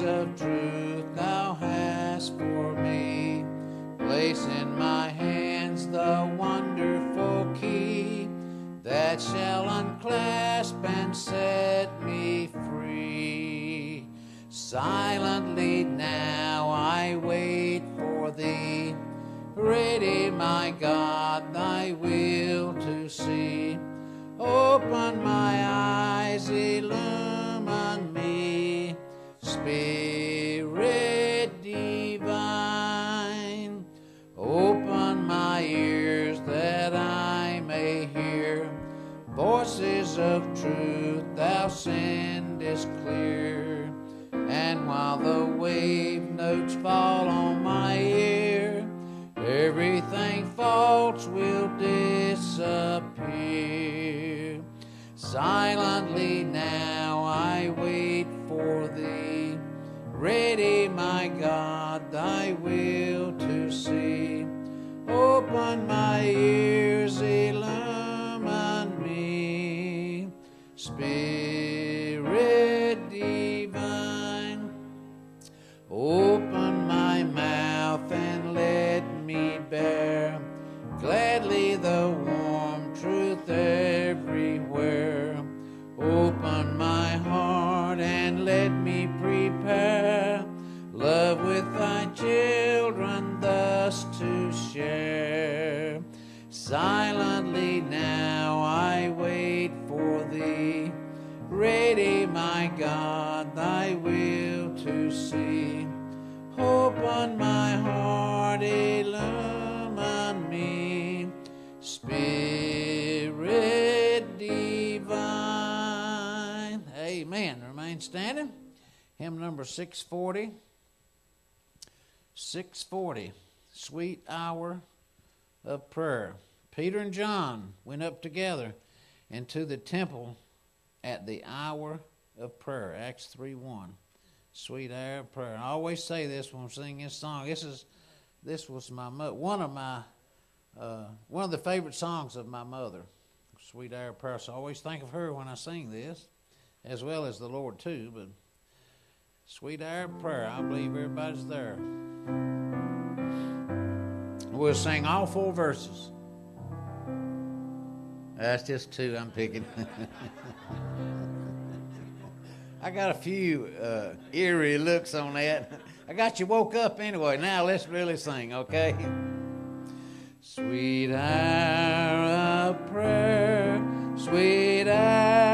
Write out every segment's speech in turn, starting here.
voices of truth thou sendest clear. And while the wave notes fall on my ear, everything false will disappear. Silently now I wait for thee. Ready, my God, thy will to see. Open my ears, Spirit divine, open standing. Hymn number 640. 640. Sweet hour of prayer. Peter and John went up together into the temple at the hour of prayer. Acts 3 1. Sweet hour of prayer. I always say this when I'm singing this song. This is this was my one of my uh, one of the favorite songs of my mother. Sweet hour of prayer. So I always think of her when I sing this, as well as the Lord too. But sweet hour of prayer. I believe everybody's there. We'll sing all four verses. That's just two I'm picking. I got a few uh, eerie looks on that. I got you woke up anyway. Now let's really sing, okay? Sweet hour of prayer, sweet hour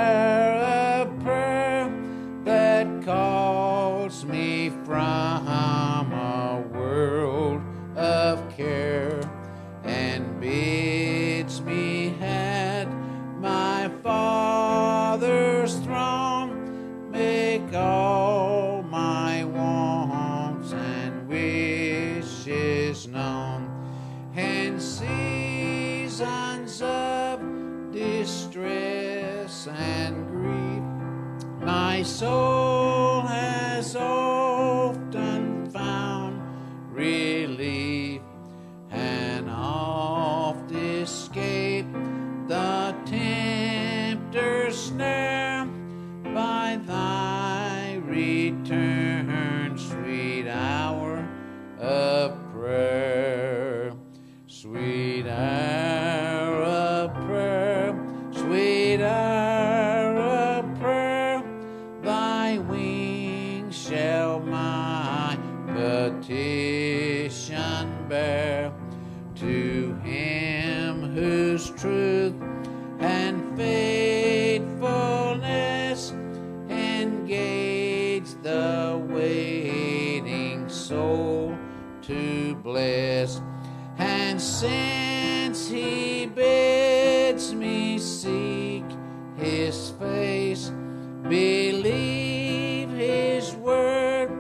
soul has often engage the waiting soul to bless. And since he bids me seek his face, believe his word,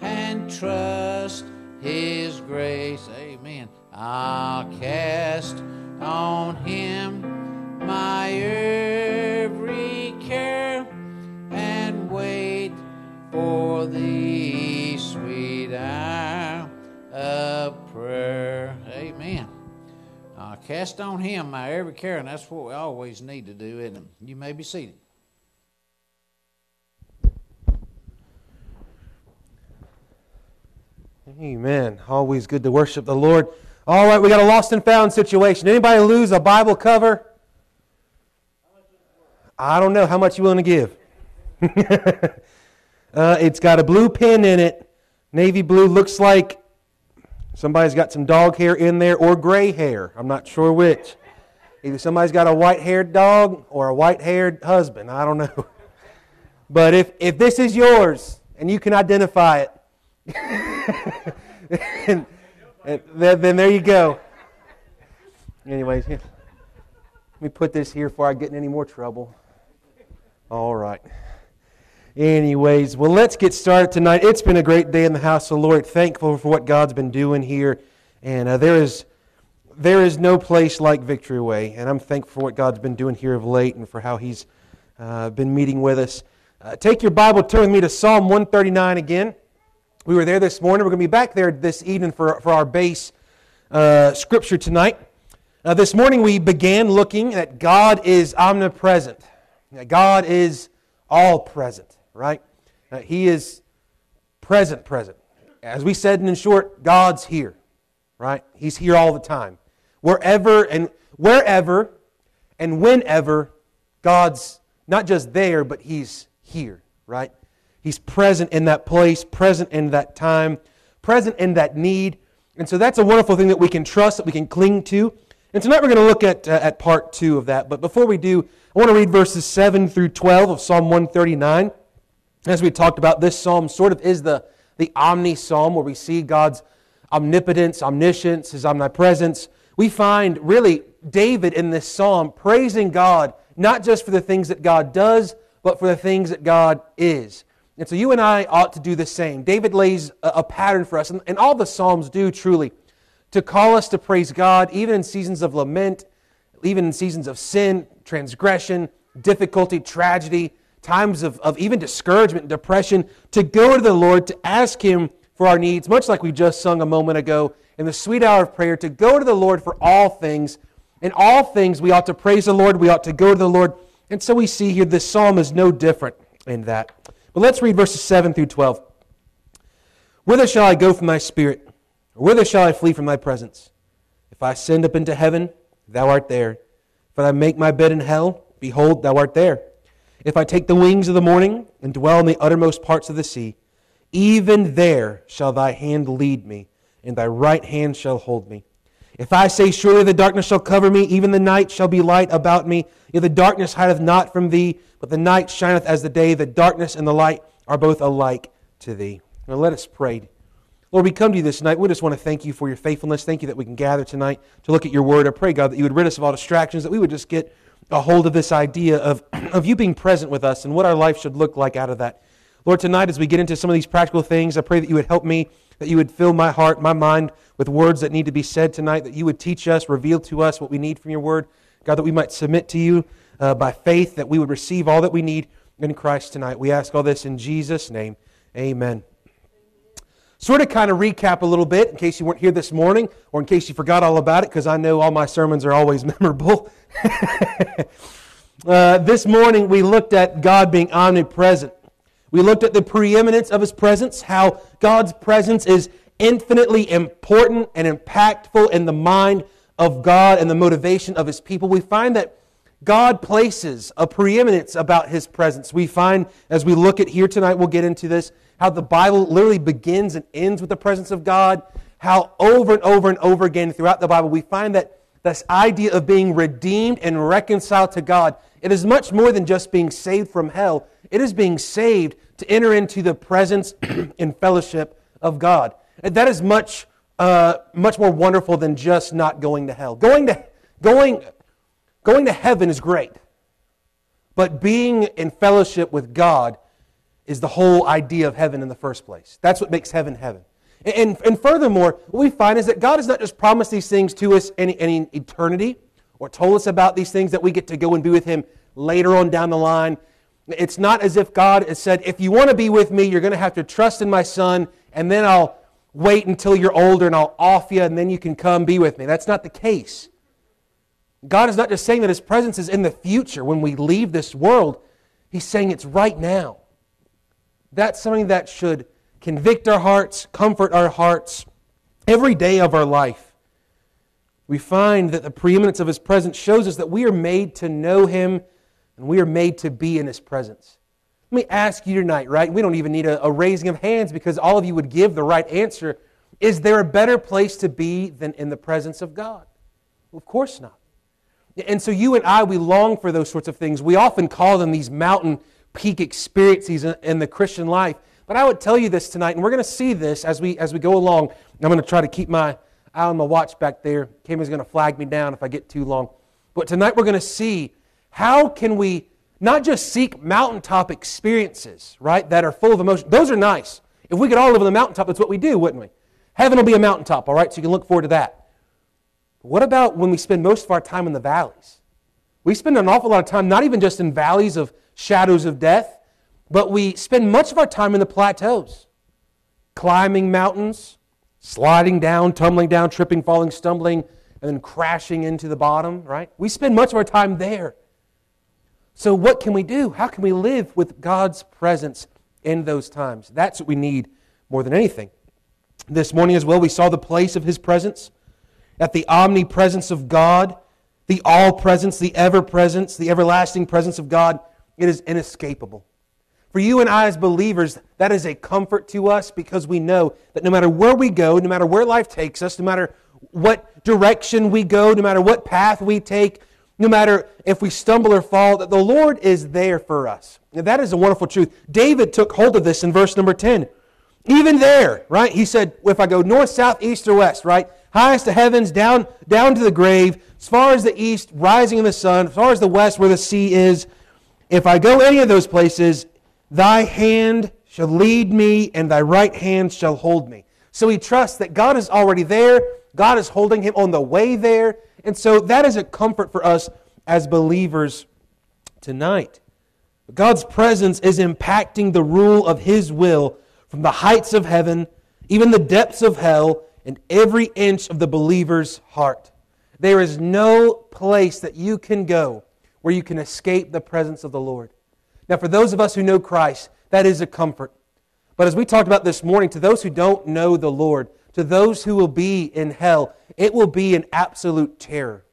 and trust his grace. Amen. I'll cast on him cast on him my every care, and that's what we always need to do, isn't it? You may be seated. Amen. Always good to worship the Lord. All right, we got a lost and found situation. Anybody lose a Bible cover? I don't know. How much you willing to give? uh, it's got a blue pin in it. Navy blue looks like somebody's got some dog hair in there or gray hair. I'm not sure which. Either somebody's got a white haired dog or a white haired husband. I don't know. But if, if this is yours and you can identify it, and, and then, then there you go. Anyways, let me put this here before I get in any more trouble. All right. Anyways, well, let's get started tonight. It's been a great day in the house of the Lord. Thankful for what God's been doing here. And uh, there is there is no place like Victory Way. And I'm thankful for what God's been doing here of late and for how He's uh, been meeting with us. Uh, take your Bible, turn with me to Psalm 139 again. We were there this morning. We're going to be back there this evening for, for our base uh, scripture tonight. Uh, this morning we began looking at God is omnipresent. God is all present, right? Uh, he is present, present. As we said in short, God's here, right? He's here all the time. Wherever and wherever and whenever God's not just there, but He's here, right? He's present in that place, present in that time, present in that need. And so that's a wonderful thing that we can trust, that we can cling to. And tonight we're going to look at, uh, at part two of that. But before we do, I want to read verses 7 through 12 of Psalm 139. As we talked about, this psalm sort of is the, the omni psalm where we see God's omnipotence, omniscience, his omnipresence. We find really David in this psalm praising God, not just for the things that God does, but for the things that God is. And so you and I ought to do the same. David lays a, a pattern for us, and, and all the Psalms do truly, to call us to praise God, even in seasons of lament, even in seasons of sin, transgression, difficulty, tragedy, times of, of even discouragement, and depression, to go to the Lord, to ask Him for our needs, much like we just sung a moment ago in the sweet hour of prayer, to go to the Lord for all things. In all things, we ought to praise the Lord, we ought to go to the Lord and so we see here this psalm is no different in that. But let's read verses 7 through 12. Whither shall I go from thy spirit? Or whither shall I flee from thy presence? If I ascend up into heaven, thou art there. If I make my bed in hell, behold, thou art there. If I take the wings of the morning and dwell in the uttermost parts of the sea, even there shall thy hand lead me, and thy right hand shall hold me. If I say, Surely the darkness shall cover me, even the night shall be light about me. Yet the darkness hideth not from thee, but the night shineth as the day. The darkness and the light are both alike to thee. Now let us pray. Lord, we come to you this night. We just want to thank you for your faithfulness. Thank you that we can gather tonight to look at your word. I pray, God, that you would rid us of all distractions, that we would just get a hold of this idea of, of you being present with us and what our life should look like out of that. Lord, tonight as we get into some of these practical things, I pray that you would help me that you would fill my heart, my mind with words that need to be said tonight, that you would teach us, reveal to us what we need from your word. God, that we might submit to you uh, by faith, that we would receive all that we need in Christ tonight. We ask all this in Jesus' name. Amen. Sort of kind of recap a little bit in case you weren't here this morning or in case you forgot all about it, because I know all my sermons are always memorable. uh, this morning we looked at God being omnipresent. We looked at the preeminence of his presence, how God's presence is infinitely important and impactful in the mind of God and the motivation of his people. We find that God places a preeminence about his presence. We find, as we look at here tonight, we'll get into this, how the Bible literally begins and ends with the presence of God. How over and over and over again throughout the Bible, we find that this idea of being redeemed and reconciled to God, it is much more than just being saved from hell. It is being saved to enter into the presence and fellowship of God. And that is much, uh, much more wonderful than just not going to hell. Going to, going, going to heaven is great, but being in fellowship with God is the whole idea of heaven in the first place. That's what makes heaven heaven. And, and furthermore, what we find is that God has not just promised these things to us in, in eternity or told us about these things that we get to go and be with Him later on down the line it's not as if God has said, if you want to be with me, you're going to have to trust in my son, and then I'll wait until you're older and I'll off you, and then you can come be with me. That's not the case. God is not just saying that his presence is in the future when we leave this world, he's saying it's right now. That's something that should convict our hearts, comfort our hearts every day of our life. We find that the preeminence of His presence shows us that we are made to know Him and we are made to be in His presence. Let me ask you tonight, right? We don't even need a, a raising of hands because all of you would give the right answer. Is there a better place to be than in the presence of God? Well, of course not. And so you and I, we long for those sorts of things. We often call them these mountain peak experiences in the Christian life. But I would tell you this tonight, and we're going to see this as we, as we go along. I'm going to try to keep my eye on my watch back there. Cameron's going to flag me down if I get too long. But tonight we're going to see how can we not just seek mountaintop experiences, right, that are full of emotion. Those are nice. If we could all live on the mountaintop, that's what we do, wouldn't we? Heaven will be a mountaintop, all right, so you can look forward to that. What about when we spend most of our time in the valleys? We spend an awful lot of time not even just in valleys of shadows of death, but we spend much of our time in the plateaus, climbing mountains, sliding down, tumbling down, tripping, falling, stumbling, and then crashing into the bottom, right? We spend much of our time there. So, what can we do? How can we live with God's presence in those times? That's what we need more than anything. This morning, as well, we saw the place of His presence at the omnipresence of God, the all presence, the ever presence, the everlasting presence of God. It is inescapable. For you and I, as believers, that is a comfort to us because we know that no matter where we go, no matter where life takes us, no matter what direction we go, no matter what path we take, no matter if we stumble or fall, that the Lord is there for us. And that is a wonderful truth. David took hold of this in verse number 10. Even there, right? He said, if I go north, south, east, or west, right? Highest to heavens, down, down to the grave, as far as the east, rising in the sun, as far as the west, where the sea is. If I go any of those places, thy hand shall lead me, and thy right hand shall hold me. So he trusts that God is already there. God is holding him on the way there. And so that is a comfort for us as believers tonight. God's presence is impacting the rule of His will from the heights of heaven, even the depths of hell, and every inch of the believer's heart. There is no place that you can go where you can escape the presence of the Lord. Now, for those of us who know Christ, that is a comfort. But as we talked about this morning, to those who don't know the Lord, to those who will be in hell, it will be an absolute terror.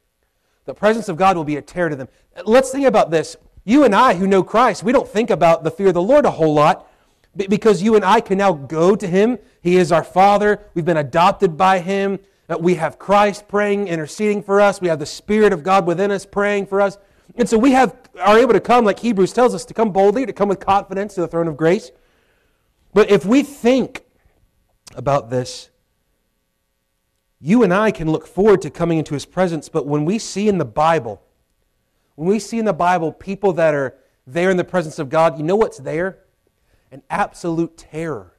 The presence of God will be a terror to them. Let's think about this. You and I who know Christ, we don't think about the fear of the Lord a whole lot because you and I can now go to Him. He is our Father. We've been adopted by Him. Uh, we have Christ praying, interceding for us. We have the Spirit of God within us praying for us. And so we have, are able to come, like Hebrews tells us, to come boldly, to come with confidence to the throne of grace. But if we think about this, you and I can look forward to coming into his presence, but when we see in the Bible, when we see in the Bible people that are there in the presence of God, you know what's there? An absolute terror.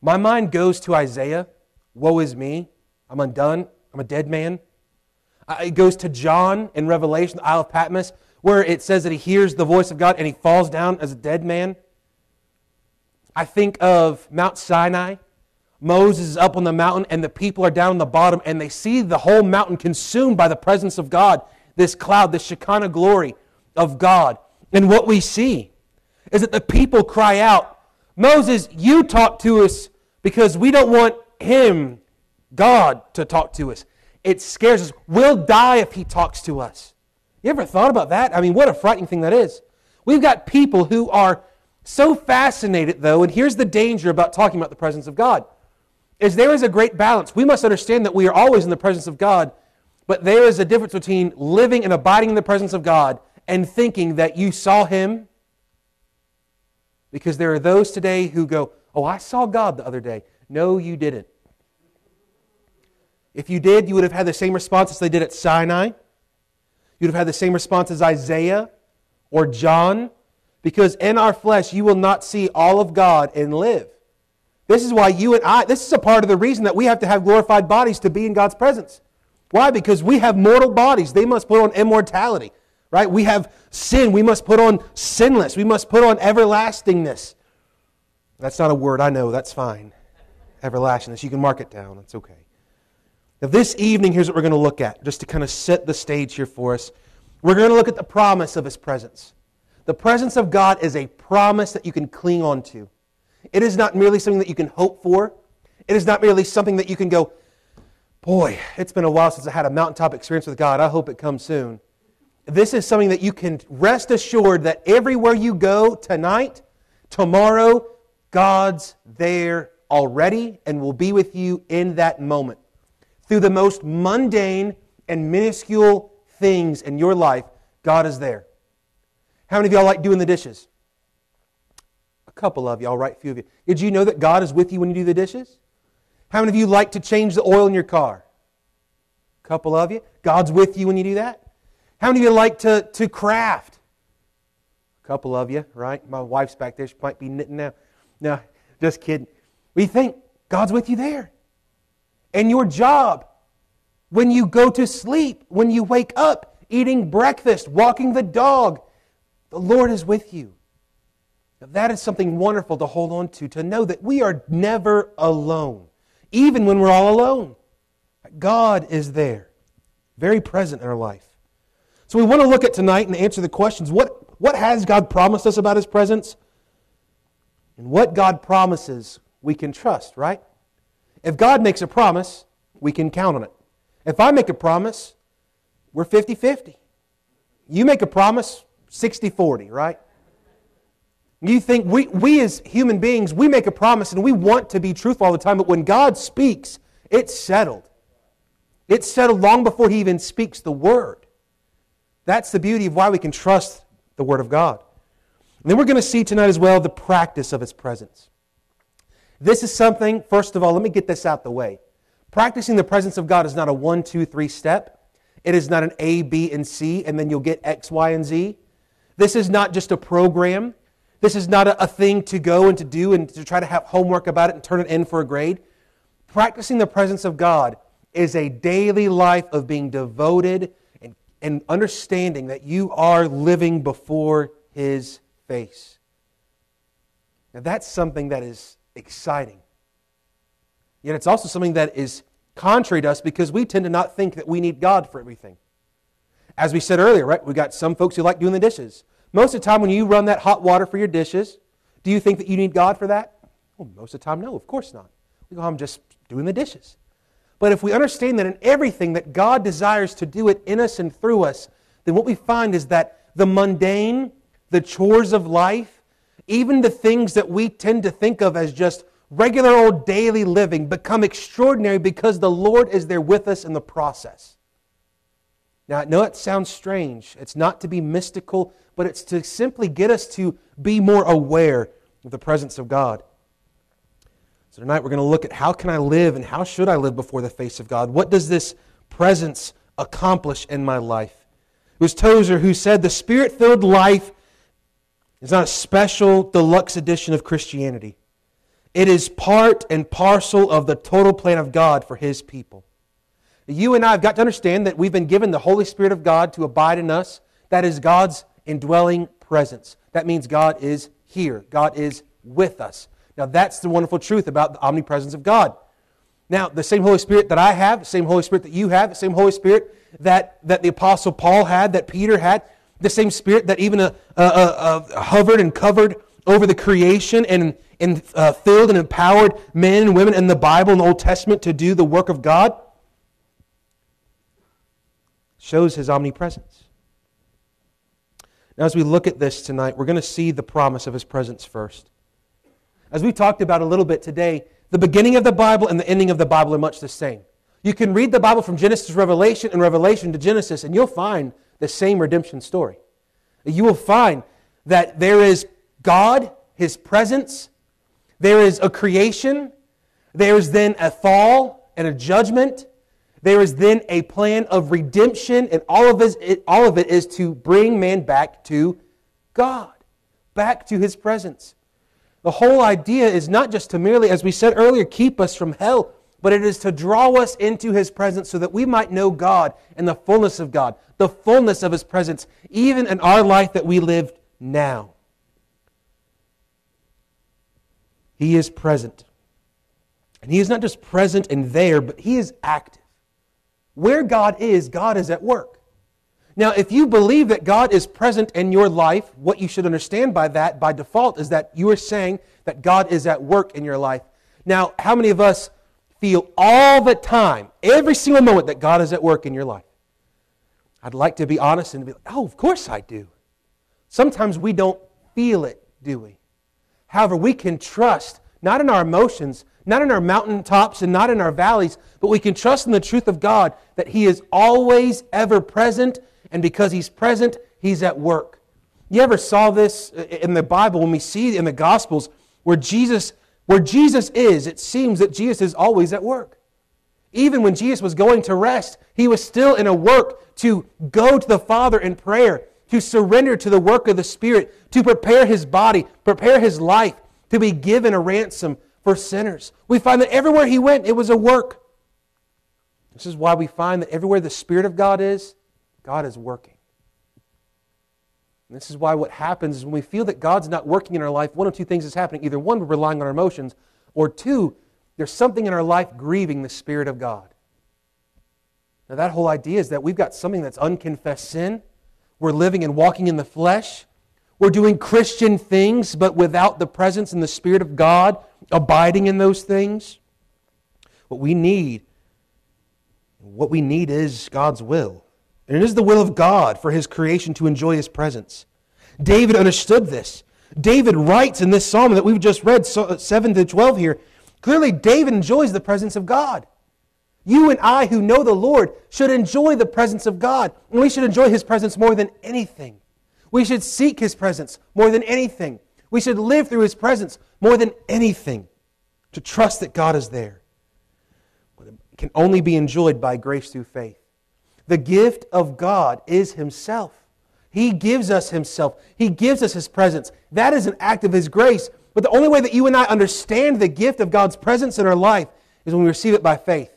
My mind goes to Isaiah, woe is me, I'm undone, I'm a dead man. It goes to John in Revelation, the Isle of Patmos, where it says that he hears the voice of God and he falls down as a dead man. I think of Mount Sinai Moses is up on the mountain and the people are down on the bottom and they see the whole mountain consumed by the presence of God, this cloud, this Shekinah glory of God. And what we see is that the people cry out, Moses, you talk to us because we don't want him, God, to talk to us. It scares us. We'll die if he talks to us. You ever thought about that? I mean, what a frightening thing that is. We've got people who are so fascinated, though, and here's the danger about talking about the presence of God is there is a great balance. We must understand that we are always in the presence of God, but there is a difference between living and abiding in the presence of God and thinking that you saw Him. Because there are those today who go, Oh, I saw God the other day. No, you didn't. If you did, you would have had the same response as they did at Sinai. You'd have had the same response as Isaiah or John. Because in our flesh, you will not see all of God and live. This is why you and I, this is a part of the reason that we have to have glorified bodies to be in God's presence. Why? Because we have mortal bodies. They must put on immortality, right? We have sin. We must put on sinless. We must put on everlastingness. That's not a word, I know. That's fine. Everlastingness. You can mark it down. It's okay. Now, this evening, here's what we're going to look at, just to kind of set the stage here for us. We're going to look at the promise of His presence. The presence of God is a promise that you can cling on to. It is not merely something that you can hope for. It is not merely something that you can go, boy, it's been a while since I had a mountaintop experience with God. I hope it comes soon. This is something that you can rest assured that everywhere you go tonight, tomorrow, God's there already and will be with you in that moment. Through the most mundane and minuscule things in your life, God is there. How many of y'all like doing the dishes? A couple of y'all, right? A few of you. Did you know that God is with you when you do the dishes? How many of you like to change the oil in your car? A couple of you. God's with you when you do that. How many of you like to, to craft? A couple of you, right? My wife's back there. She might be knitting now. No, just kidding. We think God's with you there. And your job, when you go to sleep, when you wake up, eating breakfast, walking the dog, the Lord is with you. Now, that is something wonderful to hold on to, to know that we are never alone, even when we're all alone. God is there, very present in our life. So we want to look at tonight and answer the questions what, what has God promised us about His presence? And what God promises we can trust, right? If God makes a promise, we can count on it. If I make a promise, we're 50 50. You make a promise, 60 40, right? You think we, we as human beings, we make a promise and we want to be truthful all the time, but when God speaks, it's settled. It's settled long before He even speaks the word. That's the beauty of why we can trust the Word of God. And then we're going to see tonight as well the practice of His presence. This is something, first of all, let me get this out the way. Practicing the presence of God is not a one, two, three step. It is not an A, B, and C, and then you'll get X, Y, and Z. This is not just a program. This is not a, a thing to go and to do and to try to have homework about it and turn it in for a grade. Practicing the presence of God is a daily life of being devoted and, and understanding that you are living before His face. Now, that's something that is exciting. Yet it's also something that is contrary to us because we tend to not think that we need God for everything. As we said earlier, right? We got some folks who like doing the dishes. Most of the time, when you run that hot water for your dishes, do you think that you need God for that? Well, most of the time, no, of course not. We go, I'm just doing the dishes. But if we understand that in everything that God desires to do it in us and through us, then what we find is that the mundane, the chores of life, even the things that we tend to think of as just regular old daily living become extraordinary because the Lord is there with us in the process. Now, I know it sounds strange. It's not to be mystical, but it's to simply get us to be more aware of the presence of God. So tonight we're going to look at how can I live and how should I live before the face of God? What does this presence accomplish in my life? It was Tozer who said the spirit-filled life is not a special deluxe edition of Christianity. It is part and parcel of the total plan of God for His people. You and I have got to understand that we've been given the Holy Spirit of God to abide in us. That is God's indwelling presence. That means God is here, God is with us. Now, that's the wonderful truth about the omnipresence of God. Now, the same Holy Spirit that I have, the same Holy Spirit that you have, the same Holy Spirit that, that the Apostle Paul had, that Peter had, the same Spirit that even uh, uh, uh, hovered and covered over the creation and, and uh, filled and empowered men and women in the Bible and the Old Testament to do the work of God, shows his omnipresence. Now, as we look at this tonight, we're going to see the promise of his presence first. As we talked about a little bit today, the beginning of the Bible and the ending of the Bible are much the same. You can read the Bible from Genesis to Revelation and Revelation to Genesis, and you'll find the same redemption story. You will find that there is God, His presence, there is a creation, there is then a fall and a judgment, there is then a plan of redemption, and all of, it, all of it is to bring man back to God, back to His presence. The whole idea is not just to merely, as we said earlier, keep us from hell, but it is to draw us into His presence so that we might know God and the fullness of God, the fullness of His presence, even in our life that we live now. He is present. And He is not just present and there, but He is active. Where God is, God is at work. Now, if you believe that God is present in your life, what you should understand by that, by default, is that you are saying that God is at work in your life. Now, how many of us feel all the time, every single moment, that God is at work in your life? I'd like to be honest and be like, oh, of course I do. Sometimes we don't feel it, do we? However, we can trust, not in our emotions, not in our mountaintops and not in our valleys, but we can trust in the truth of God that He is always ever present, and because He's present, He's at work. You ever saw this uh, in the Bible when we see in the Gospels where Jesus, where Jesus is, it seems that Jesus is always at work. Even when Jesus was going to rest, he was still in a work to go to the Father in prayer, to surrender to the work of the Spirit, to prepare his body, prepare his life, to be given a ransom for sinners. We find that everywhere he went, it was a work. This is why we find that everywhere the Spirit of God is, God is working. And this is why what happens is when we feel that God's not working in our life, one of two things is happening. Either one, we're relying on our emotions, or two, there's something in our life grieving the Spirit of God. Now, that whole idea is that we've got something that's unconfessed sin. We're living and walking in the flesh. We're doing Christian things, but without the presence and the Spirit of God abiding in those things. What we need, what we need is God's will. And it is the will of God for His creation to enjoy His presence. David understood this. David writes in this psalm that we've just read, uh, 7 to 12 here, Clearly, David enjoys the presence of God. You and I, who know the Lord, should enjoy the presence of God. And we should enjoy His presence more than anything. We should seek His presence more than anything. We should live through His presence more than anything to trust that God is there. It can only be enjoyed by grace through faith. The gift of God is Himself. He gives us Himself, He gives us His presence. That is an act of His grace. But the only way that you and I understand the gift of God's presence in our life is when we receive it by faith.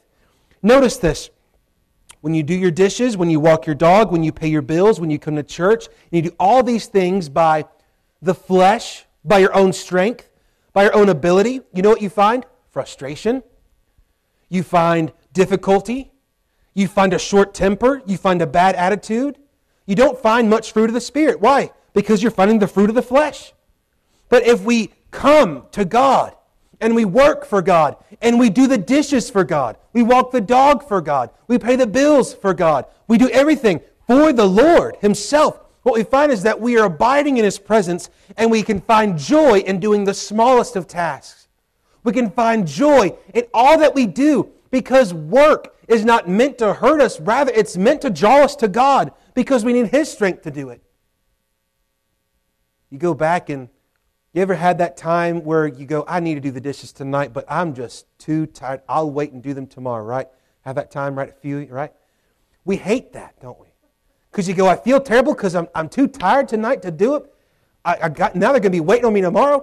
Notice this. When you do your dishes, when you walk your dog, when you pay your bills, when you come to church, and you do all these things by the flesh, by your own strength, by your own ability, you know what you find? Frustration. You find difficulty. You find a short temper. You find a bad attitude. You don't find much fruit of the Spirit. Why? Because you're finding the fruit of the flesh. But if we come to God and we work for God and we do the dishes for God. We walk the dog for God. We pay the bills for God. We do everything for the Lord Himself. What we find is that we are abiding in His presence and we can find joy in doing the smallest of tasks. We can find joy in all that we do because work is not meant to hurt us. Rather, it's meant to draw us to God because we need His strength to do it. You go back and you ever had that time where you go, I need to do the dishes tonight, but I'm just too tired. I'll wait and do them tomorrow, right? Have that time, right? A few, right? We hate that, don't we? Because you go, I feel terrible because I'm, I'm too tired tonight to do it. I, I got, now they're going to be waiting on me tomorrow.